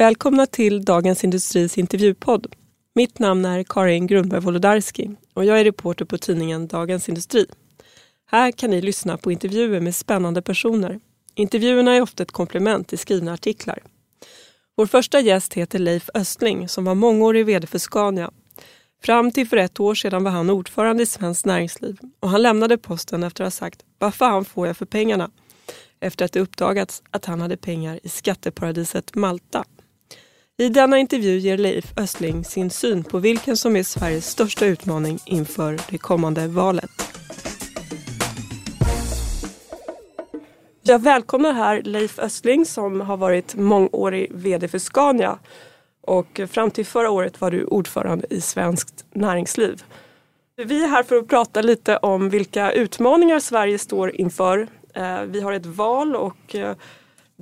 Välkomna till Dagens Industris intervjupodd. Mitt namn är Karin Grundberg Wolodarski och jag är reporter på tidningen Dagens Industri. Här kan ni lyssna på intervjuer med spännande personer. Intervjuerna är ofta ett komplement till skrivna artiklar. Vår första gäst heter Leif Östling som var mångårig vd för Scania. Fram till för ett år sedan var han ordförande i Svenskt Näringsliv och han lämnade posten efter att ha sagt “Vad fan får jag för pengarna?” efter att det uppdagats att han hade pengar i skatteparadiset Malta. I denna intervju ger Leif Östling sin syn på vilken som är Sveriges största utmaning inför det kommande valet. Jag välkomnar här Leif Östling som har varit mångårig VD för Scania och fram till förra året var du ordförande i Svenskt Näringsliv. Vi är här för att prata lite om vilka utmaningar Sverige står inför. Eh, vi har ett val och eh,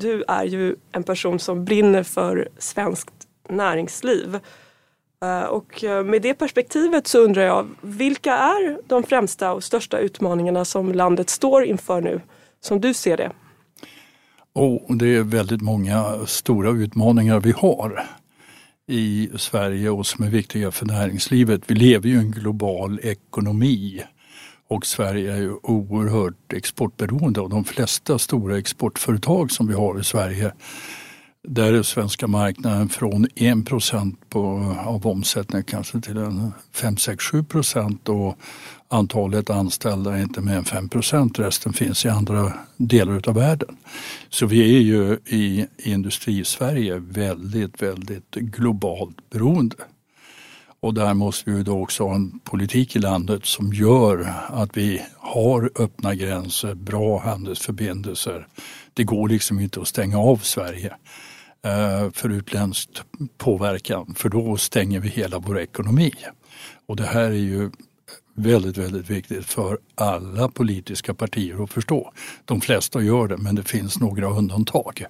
du är ju en person som brinner för svenskt näringsliv. Eh, och eh, med det perspektivet så undrar jag, vilka är de främsta och största utmaningarna som landet står inför nu, som du ser det? Oh, det är väldigt många stora utmaningar vi har i Sverige och som är viktiga för näringslivet. Vi lever ju i en global ekonomi och Sverige är ju oerhört exportberoende och de flesta stora exportföretag som vi har i Sverige där är svenska marknaden från 1 procent av omsättningen kanske till 5-7 procent och antalet anställda är inte mer än 5 procent. Resten finns i andra delar av världen. Så vi är ju i industri-Sverige väldigt, väldigt globalt beroende. Och där måste vi då också ha en politik i landet som gör att vi har öppna gränser, bra handelsförbindelser. Det går liksom inte att stänga av Sverige eh, för utländsk påverkan för då stänger vi hela vår ekonomi. Och det här är ju väldigt, väldigt viktigt för alla politiska partier att förstå. De flesta gör det men det finns några undantag.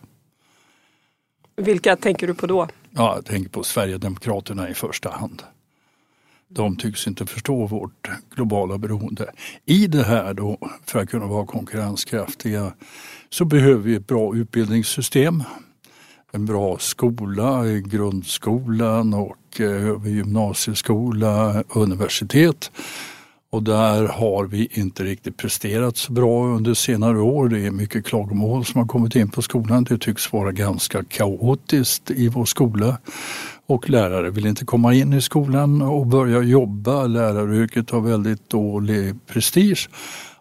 Vilka tänker du på då? Ja, jag tänker på Sverigedemokraterna i första hand. De tycks inte förstå vårt globala beroende. I det här då, för att kunna vara konkurrenskraftiga, så behöver vi ett bra utbildningssystem. En bra skola, grundskolan och eh, gymnasieskola, universitet. Och där har vi inte riktigt presterat så bra under senare år. Det är mycket klagomål som har kommit in på skolan. Det tycks vara ganska kaotiskt i vår skola. Och lärare vill inte komma in i skolan och börja jobba. Läraryrket har väldigt dålig prestige.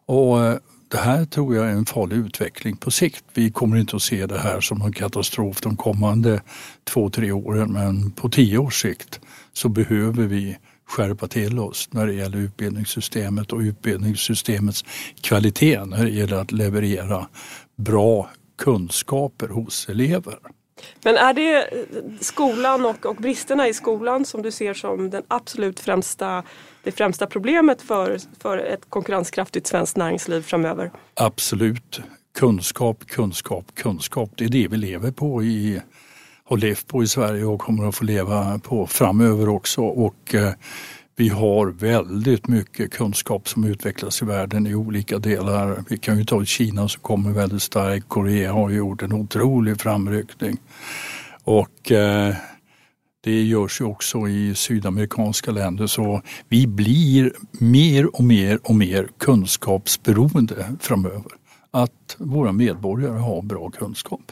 Och eh, det här tror jag är en farlig utveckling på sikt. Vi kommer inte att se det här som en katastrof de kommande två, tre åren men på tio års sikt så behöver vi skärpa till oss när det gäller utbildningssystemet och utbildningssystemets kvalitet när det gäller att leverera bra kunskaper hos elever. Men är det eh, skolan och, och bristerna i skolan som du ser som den absolut främsta, det främsta problemet för, för ett konkurrenskraftigt svenskt näringsliv framöver? Absolut. Kunskap, kunskap, kunskap. Det är det vi lever på i, har levt på i Sverige och kommer att få leva på framöver också. Och, eh, vi har väldigt mycket kunskap som utvecklas i världen i olika delar. Vi kan ju ta Kina som kommer väldigt starkt. Korea har gjort en otrolig framryckning. Och eh, det görs ju också i sydamerikanska länder så vi blir mer och mer och mer kunskapsberoende framöver. Att våra medborgare har bra kunskap.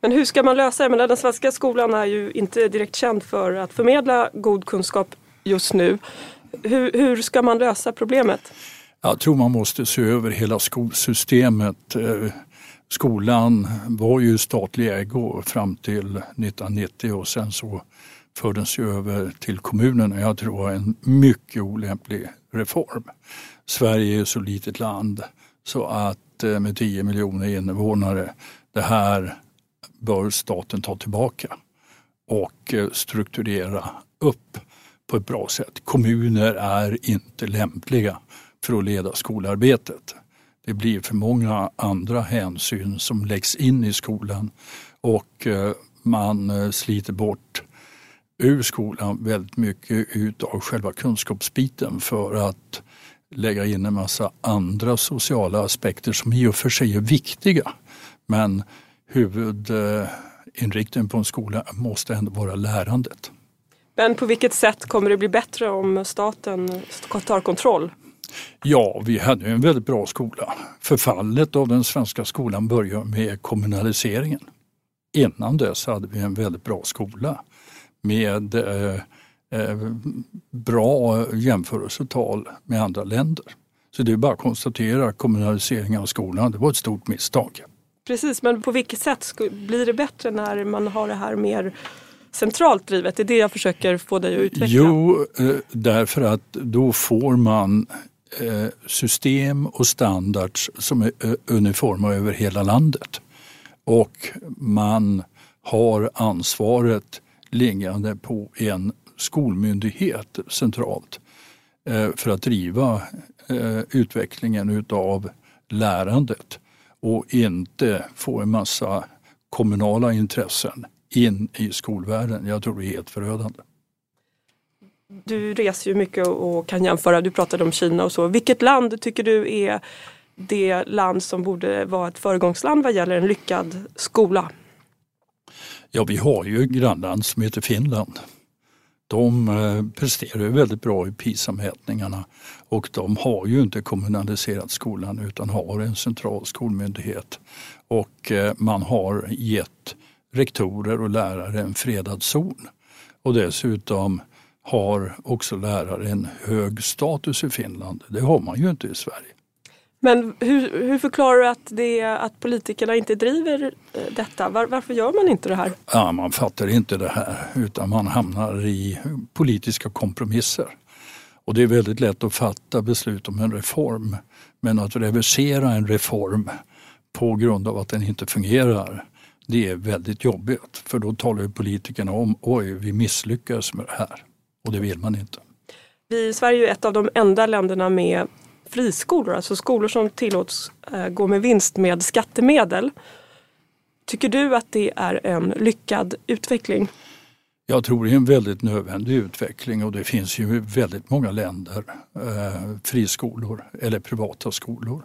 Men hur ska man lösa det? Men den svenska skolan är ju inte direkt känd för att förmedla god kunskap just nu. Hur, hur ska man lösa problemet? Jag tror man måste se över hela skolsystemet. Eh, skolan var ju statlig ägo fram till 1990 och sen så fördes ju över till kommunerna. Jag tror det var en mycket olämplig reform. Sverige är ju så litet land så att eh, med 10 miljoner invånare, det här bör staten ta tillbaka och eh, strukturera upp på ett bra sätt. Kommuner är inte lämpliga för att leda skolarbetet. Det blir för många andra hänsyn som läggs in i skolan och eh, man eh, sliter bort ur skolan väldigt mycket utav själva kunskapsbiten för att lägga in en massa andra sociala aspekter som i och för sig är viktiga. Men huvudinriktningen på en skola måste ändå vara lärandet. Men på vilket sätt kommer det bli bättre om staten tar kontroll? Ja, vi hade en väldigt bra skola. Förfallet av den svenska skolan började med kommunaliseringen. Innan dess hade vi en väldigt bra skola med eh, eh, bra jämförelsetal med andra länder. Så det är bara att konstatera att kommunaliseringen av skolan det var ett stort misstag. Precis, men på vilket sätt blir det bättre när man har det här mer centralt drivet? Det är det jag försöker få dig att utveckla. Jo, eh, därför att då får man eh, system och standards som är eh, uniforma över hela landet. Och man har ansvaret liggande på en skolmyndighet centralt för att driva utvecklingen utav lärandet och inte få en massa kommunala intressen in i skolvärlden. Jag tror det är helt förödande. Du reser ju mycket och kan jämföra, du pratade om Kina och så. Vilket land tycker du är det land som borde vara ett föregångsland vad gäller en lyckad skola? Ja, vi har ju ett grannland som heter Finland. De eh, presterar väldigt bra i PISA-mätningarna och de har ju inte kommunaliserat skolan utan har en central skolmyndighet. Och eh, man har gett rektorer och lärare en fredad zon. Och dessutom har också lärare en hög status i Finland. Det har man ju inte i Sverige. Men hur, hur förklarar du att, det, att politikerna inte driver eh, detta? Var, varför gör man inte det här? Ja, man fattar inte det här utan man hamnar i politiska kompromisser. Och det är väldigt lätt att fatta beslut om en reform. Men att reversera en reform på grund av att den inte fungerar det är väldigt jobbigt för då talar ju politikerna om oj, vi misslyckas med det här och det vill man inte. Vi i Sverige är ett av de enda länderna med friskolor, alltså skolor som tillåts eh, gå med vinst med skattemedel. Tycker du att det är en lyckad utveckling? Jag tror det är en väldigt nödvändig utveckling och det finns ju väldigt många länder eh, friskolor eller privata skolor.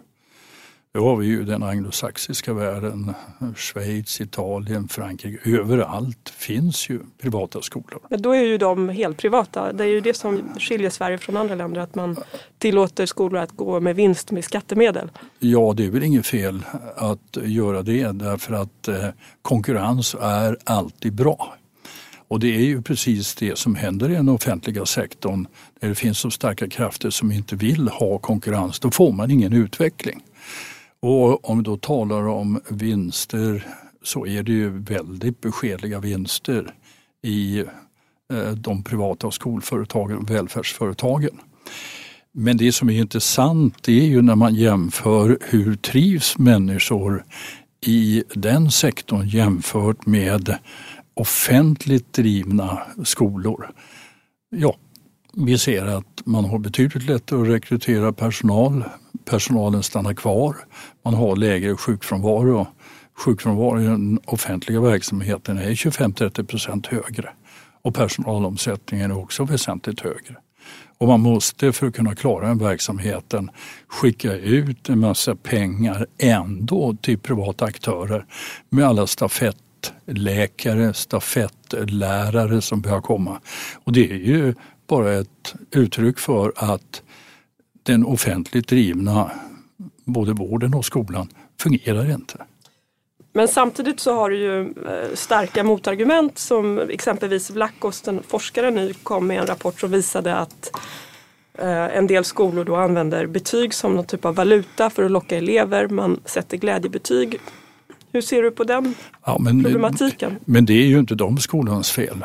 Då har vi ju den anglosaxiska världen, Schweiz, Italien, Frankrike. Överallt finns ju privata skolor. Men då är ju de helt privata. Det är ju det som skiljer Sverige från andra länder, att man tillåter skolor att gå med vinst med skattemedel. Ja, det är väl inget fel att göra det därför att eh, konkurrens är alltid bra. Och det är ju precis det som händer i den offentliga sektorn. Där det finns så starka krafter som inte vill ha konkurrens, då får man ingen utveckling. Och om vi då talar om vinster så är det ju väldigt beskedliga vinster i eh, de privata skolföretagen och välfärdsföretagen. Men det som är intressant är ju när man jämför hur trivs människor i den sektorn jämfört med offentligt drivna skolor. Ja, vi ser att man har betydligt lättare att rekrytera personal. Personalen stannar kvar. Man har lägre sjukfrånvaro. Sjukfrånvaro i den offentliga verksamheten är 25-30 procent högre och personalomsättningen är också väsentligt högre. Och man måste för att kunna klara den verksamheten skicka ut en massa pengar ändå till privata aktörer med alla stafettläkare, stafettlärare som börjar komma. Och det är ju bara ett uttryck för att den offentligt drivna både vården och skolan fungerar inte. Men samtidigt så har du ju eh, starka motargument som exempelvis Vlackos, den forskaren nu kom med en rapport som visade att eh, en del skolor då använder betyg som någon typ av valuta för att locka elever. Man sätter glädjebetyg. Hur ser du på den ja, men, problematiken? Men det är ju inte de skolornas fel.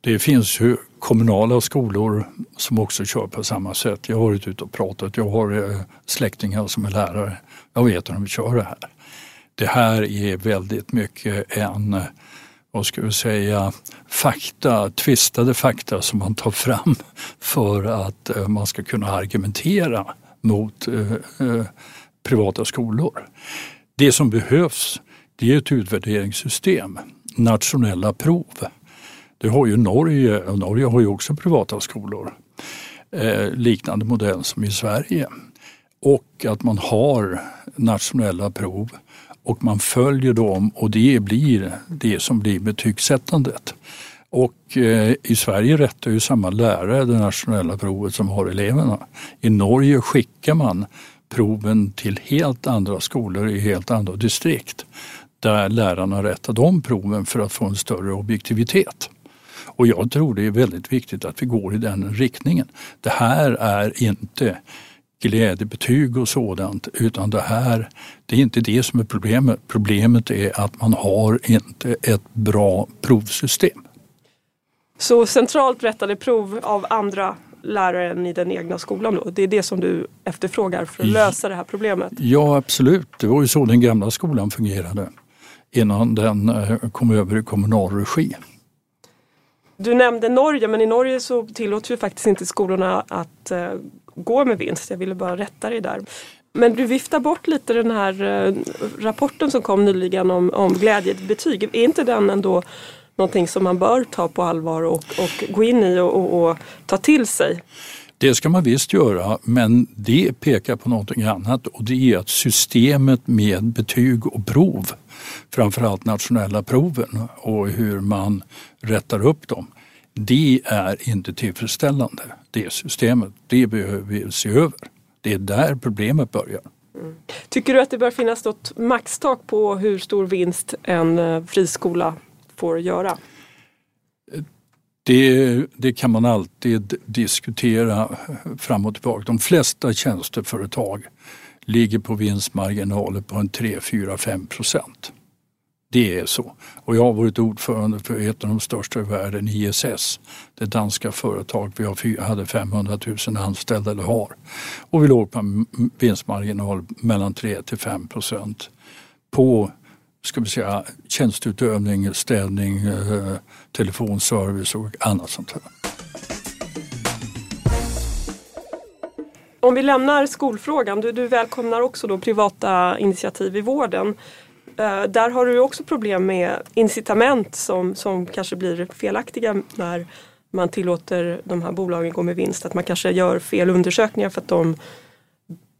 Det finns ju kommunala skolor som också kör på samma sätt. Jag har varit ute och pratat, jag har eh, släktingar som är lärare. Jag vet hur de kör det här. Det här är väldigt mycket en, vad ska vi säga, fakta, tvistade fakta som man tar fram för att eh, man ska kunna argumentera mot eh, privata skolor. Det som behövs det är ett utvärderingssystem, nationella prov det har ju Norge, och Norge har ju också privata skolor. Eh, liknande modell som i Sverige. Och att man har nationella prov och man följer dem och det blir det som blir betygssättandet. Och eh, i Sverige rättar ju samma lärare det nationella provet som har eleverna. I Norge skickar man proven till helt andra skolor i helt andra distrikt där lärarna rättar de proven för att få en större objektivitet. Och jag tror det är väldigt viktigt att vi går i den riktningen. Det här är inte glädjebetyg och sådant utan det här, det är inte det som är problemet. Problemet är att man har inte ett bra provsystem. Så centralt rättade prov av andra lärare än i den egna skolan då? Det är det som du efterfrågar för att lösa det här problemet? Ja absolut, det var ju så den gamla skolan fungerade innan den eh, kom över i kommunal regi. Du nämnde Norge, men i Norge så tillåts ju faktiskt inte skolorna att uh, gå med vinst. Jag ville bara rätta dig där. Men du viftar bort lite den här uh, rapporten som kom nyligen om, om glädjebetyg. Är inte den ändå någonting som man bör ta på allvar och, och gå in i och, och, och ta till sig? Det ska man visst göra, men det pekar på någonting annat och det är att systemet med betyg och prov, framförallt nationella proven och hur man rättar upp dem, det är inte tillfredsställande. Det systemet, det behöver vi se över. Det är där problemet börjar. Mm. Tycker du att det bör finnas något maxtak på hur stor vinst en eh, friskola får göra? Det, det, kan man alltid diskutera fram och tillbaka. De flesta tjänsteföretag ligger på vinstmarginaler på en 3, 4, 5 procent. Det är så. Och jag har varit ordförande för ett av de största i världen, ISS, det danska företag. Vi hade 500 000 anställda, eller har. Och vi låg på en vinstmarginal mellan 3 till 5 procent på ska vi säga, tjänsteutövning, städning, eh, telefonservice och annat sånt här. Om vi lämnar skolfrågan, du, du välkomnar också då privata initiativ i vården. Uh, där har du också problem med incitament som, som kanske blir felaktiga när man tillåter de här bolagen gå med vinst. Att man kanske gör fel undersökningar för att de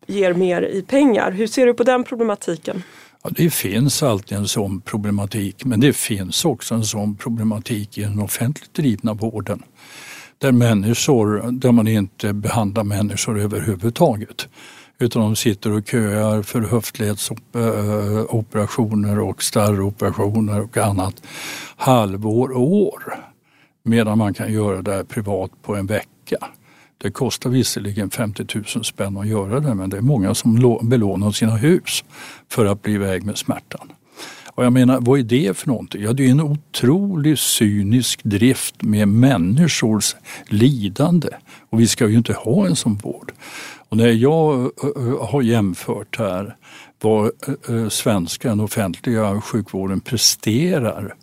ger mer i pengar. Hur ser du på den problematiken? Ja, det finns alltid en sån problematik men det finns också en sån problematik i den offentligt drivna vården. Där, människor, där man inte behandlar människor överhuvudtaget utan de sitter och köar för höftledsoperationer och starroperationer och annat halvår och år. Medan man kan göra det privat på en vecka. Det kostar visserligen 50 000 spänn att göra det men det är många som belånar sina hus för att bli iväg med smärtan. Och jag menar, vad är det för någonting? Ja, det är en otrolig cynisk drift med människors lidande. Och vi ska ju inte ha en sån vård. Och när jag har jämfört här vad svenska, den offentliga sjukvården presterar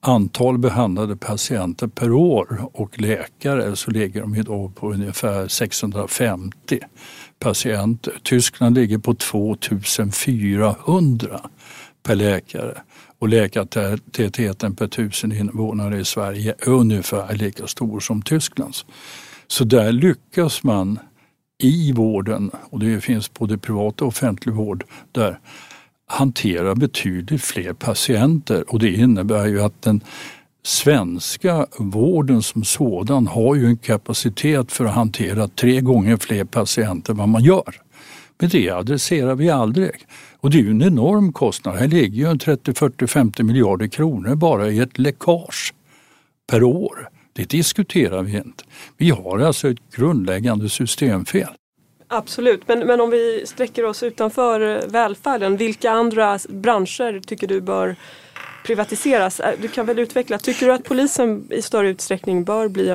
antal behandlade patienter per år och läkare så ligger de idag på ungefär 650 patienter. Tyskland ligger på 2400 per läkare och läkartätheten per tusen invånare i Sverige är ungefär lika stor som Tysklands. Så där lyckas man i vården, och det finns både privat och offentlig vård, där hantera betydligt fler patienter och det innebär ju att den svenska vården som sådan har ju en kapacitet för att hantera tre gånger fler patienter än vad man gör. Men det adresserar vi aldrig. Och det är ju en enorm kostnad. Här ligger ju en 30, 40, 50 miljarder kronor bara i ett läckage per år. Det diskuterar vi inte. Vi har alltså ett grundläggande systemfel. Absolut, men, men om vi sträcker oss utanför eh, välfärden, vilka andra branscher tycker du bör privatiseras? Du kan väl utveckla, tycker du att polisen i större utsträckning bör bli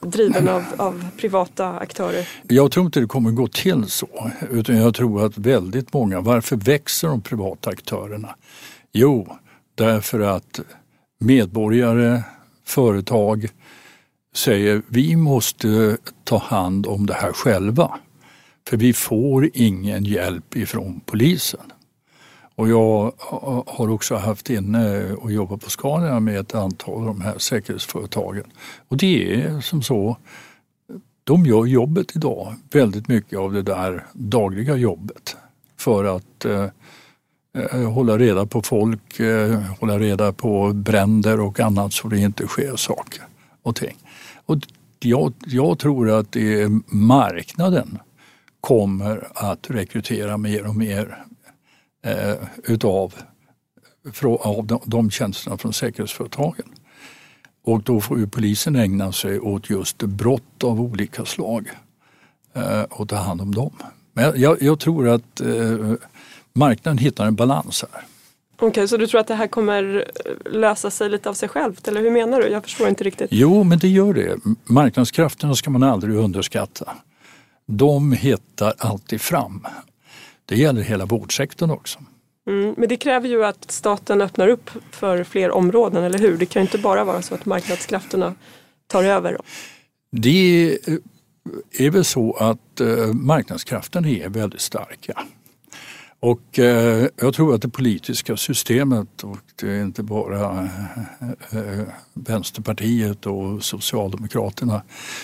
driven av, av, privata aktörer? Jag tror inte det kommer gå till så. Utan jag tror att väldigt många, varför växer de privata aktörerna? Jo, därför att medborgare, företag säger vi måste ta hand om det här själva. För vi får ingen hjälp ifrån polisen. Och jag har också haft inne och jobbat på Scania med ett antal av de här säkerhetsföretagen. Och det är som så, de gör jobbet idag, väldigt mycket av det där dagliga jobbet för att eh, eh, hålla reda på folk, eh, hålla reda på bränder och annat så det inte sker saker och ting. Och jag, jag tror att det är marknaden kommer att rekrytera mer och mer eh, utav av de, de tjänsterna från säkerhetsföretagen. Och då får ju polisen ägna sig åt just brott av olika slag eh, och ta hand om dem. Men jag, jag tror att eh, marknaden hittar en balans här. Okej, okay, så du tror att det här kommer lösa sig lite av sig självt eller hur menar du? Jag förstår inte riktigt. Jo, men det gör det. Marknadskrafterna ska man aldrig underskatta. De hittar alltid fram. Det gäller hela vårdsektorn också. Mm, men det kräver ju att staten öppnar upp för fler områden, eller hur? Det kan ju inte bara vara så att marknadskrafterna tar över. Det är väl så att eh, marknadskrafterna är väldigt starka. Och eh, jag tror att det politiska systemet och det är inte bara eh, eh Vänsterpartiet och Socialdemokraterna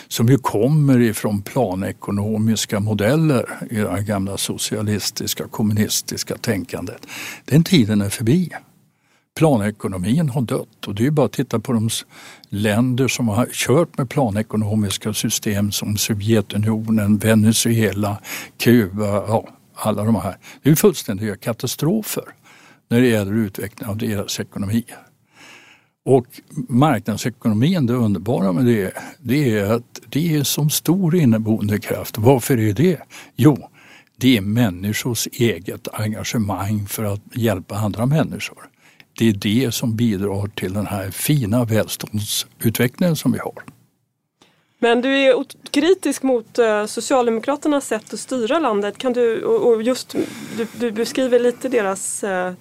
som ju kommer ifrån planekonomiska modeller i det gamla socialistiska kommunistiska tänkandet. Den tiden är förbi. Planekonomin har dött och det är bara att titta på de länder som har kört med planekonomiska system som Sovjetunionen, Venezuela, Kuba, ja, alla de här. Det är fullständiga katastrofer när det gäller utvecklingen av deras ekonomi. Och marknadsekonomin, det underbara med det, det är att det är som stor inneboende kraft. Varför är det? Jo, det är människors eget engagemang för att hjälpa andra människor. Det är det som bidrar till den här fina välståndsutvecklingen som vi har. Men du är kritisk mot eh, Socialdemokraternas sätt att styra landet. Kan du, och, just, du, du, beskriver lite deras eh,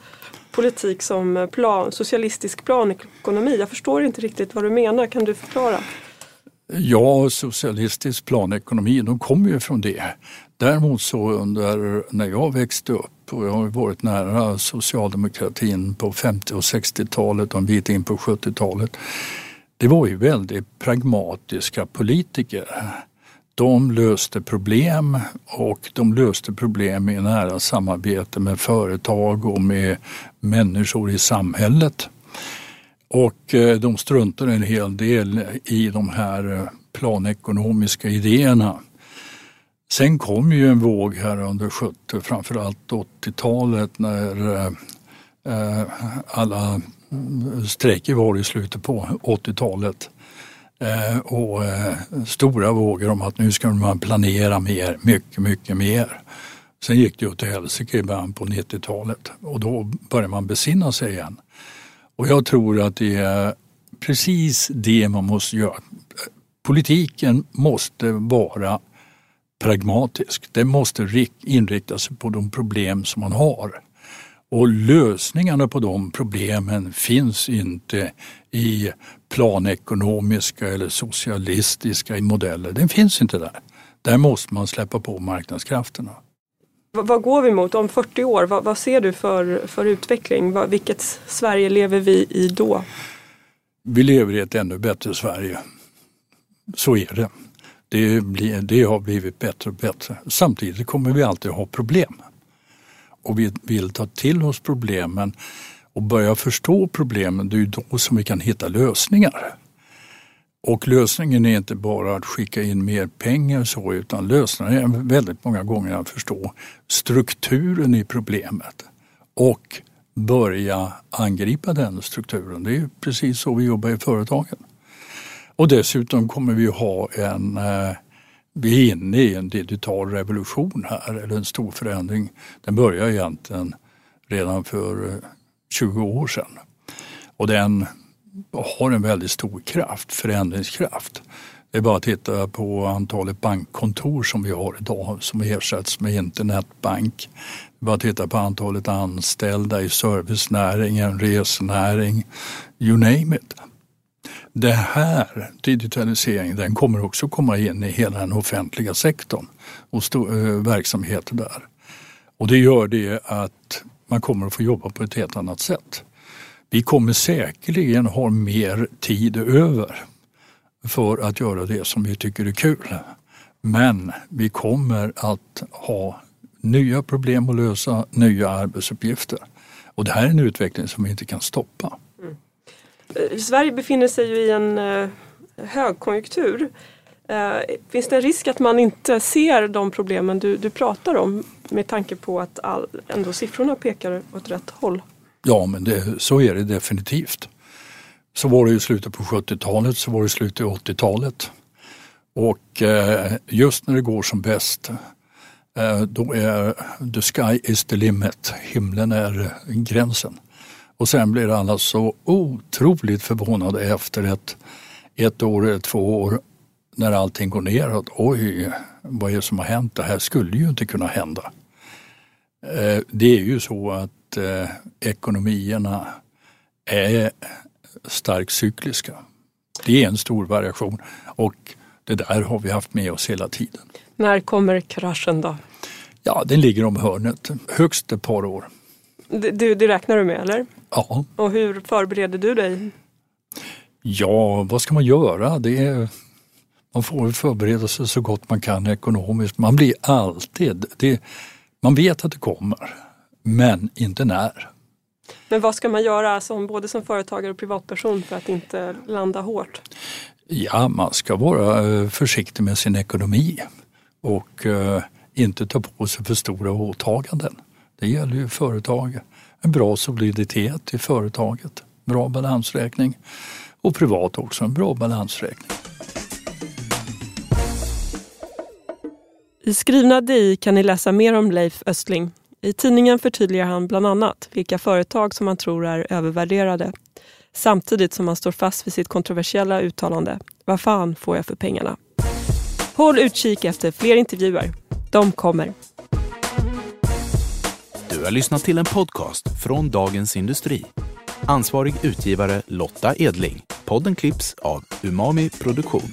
politik som plan, socialistisk planekonomi. Jag förstår inte riktigt vad du menar. Kan du förklara? Ja, socialistisk planekonomi, de kommer ju från det. Däremot så under när jag växte upp och jag har varit nära socialdemokratin på 50 och 60-talet och en bit in på 70-talet det var ju väldigt pragmatiska politiker. De löste problem och de löste problem i nära samarbete med företag och med människor i samhället. Och eh, de struntade en hel del i de här eh, planekonomiska idéerna. Sen kom ju en våg här under 70, framförallt 80-talet när eh, alla strejker var i slutet på 80-talet. Eh, och eh, stora vågor om att nu ska man planera mer, mycket, mycket mer. Sen gick det åt helsike i början på 90-talet och då började man besinna sig igen. Och jag tror att det är precis det man måste göra. Politiken måste vara pragmatisk. Den måste inrikta sig på de problem som man har. Och lösningarna på de problemen finns inte i planekonomiska eller socialistiska modeller. Den finns inte där. Där måste man släppa på marknadskrafterna. Vad går vi mot om 40 år? Vad, vad ser du för, för utveckling? Vad, vilket Sverige lever vi i då? Vi lever i ett ännu bättre Sverige. Så är det. Det, blir, det har blivit bättre och bättre. Samtidigt kommer vi alltid ha problem och vi vill ta till oss problemen och börja förstå problemen, det är ju då som vi kan hitta lösningar. Och lösningen är inte bara att skicka in mer pengar så, utan lösningen är väldigt många gånger att förstå strukturen i problemet och börja angripa den strukturen. Det är precis så vi jobbar i företagen. Och dessutom kommer vi ha en eh, vi är inne i en digital revolution här, eller en stor förändring. Den började egentligen redan för eh, 20 år sedan. Och den har en väldigt stor kraft, förändringskraft. Det är bara att titta på antalet bankkontor som vi har idag som ersätts med internetbank. Det är bara att titta på antalet anställda i servicenäringen, resenäring, you name it. Det här digitaliseringen den kommer också komma in i hela den offentliga sektorn och stå, eh, verksamheter där. Och det gör det att man kommer att få jobba på ett helt annat sätt. Vi kommer säkerligen ha mer tid över för att göra det som vi tycker är kul. Men vi kommer att ha nya problem att lösa, nya arbetsuppgifter. Och det här är en utveckling som vi inte kan stoppa. Eh, Sverige befinner sig ju i en eh, högkonjunktur. Eh, finns det en risk att man inte ser de problemen du, du pratar om med tanke på att all, ändå siffrorna pekar åt rätt håll? Ja, men det, så är det definitivt. Så var det i slutet på 70-talet, så var det i slutet av 80-talet. Och eh, just när det går som bäst, eh, då är the sky is the limit. Himlen är gränsen. Och sen blir alla så otroligt förvånade efter ett, ett år eller två år när allting går neråt. Oj, vad är det som har hänt? Det här skulle ju inte kunna hända. Eh, det är ju så att ekonomierna är starkt cykliska. Det är en stor variation och det där har vi haft med oss hela tiden. När kommer kraschen då? Ja, den ligger om hörnet, högst ett par år. Det, det räknar du med eller? Ja. Och hur förbereder du dig? Ja, vad ska man göra? Det är, man får förbereda sig så gott man kan ekonomiskt. Man blir alltid, det, man vet att det kommer, men inte när. Men vad ska man göra som, både som företagare och privatperson för att inte landa hårt? Ja, man ska vara eh, försiktig med sin ekonomi och uh, inte ta på sig för stora åtaganden. Det gäller ju företag. En bra soliditet i företaget, bra balansräkning och privat också en bra balansräkning. I skrivna DI kan ni läsa mer om Leif Östling. I tidningen förtydligar han bland annat vilka företag som han tror är övervärderade samtidigt som han står fast vid sitt kontroversiella uttalande. Vad fan får jag för pengarna? Håll utkik efter fler intervjuer. De kommer. Har lyssnat till en podcast från Dagens Industri. Ansvarig utgivare Lotta Edling. Podden klipps av Umami Produktion.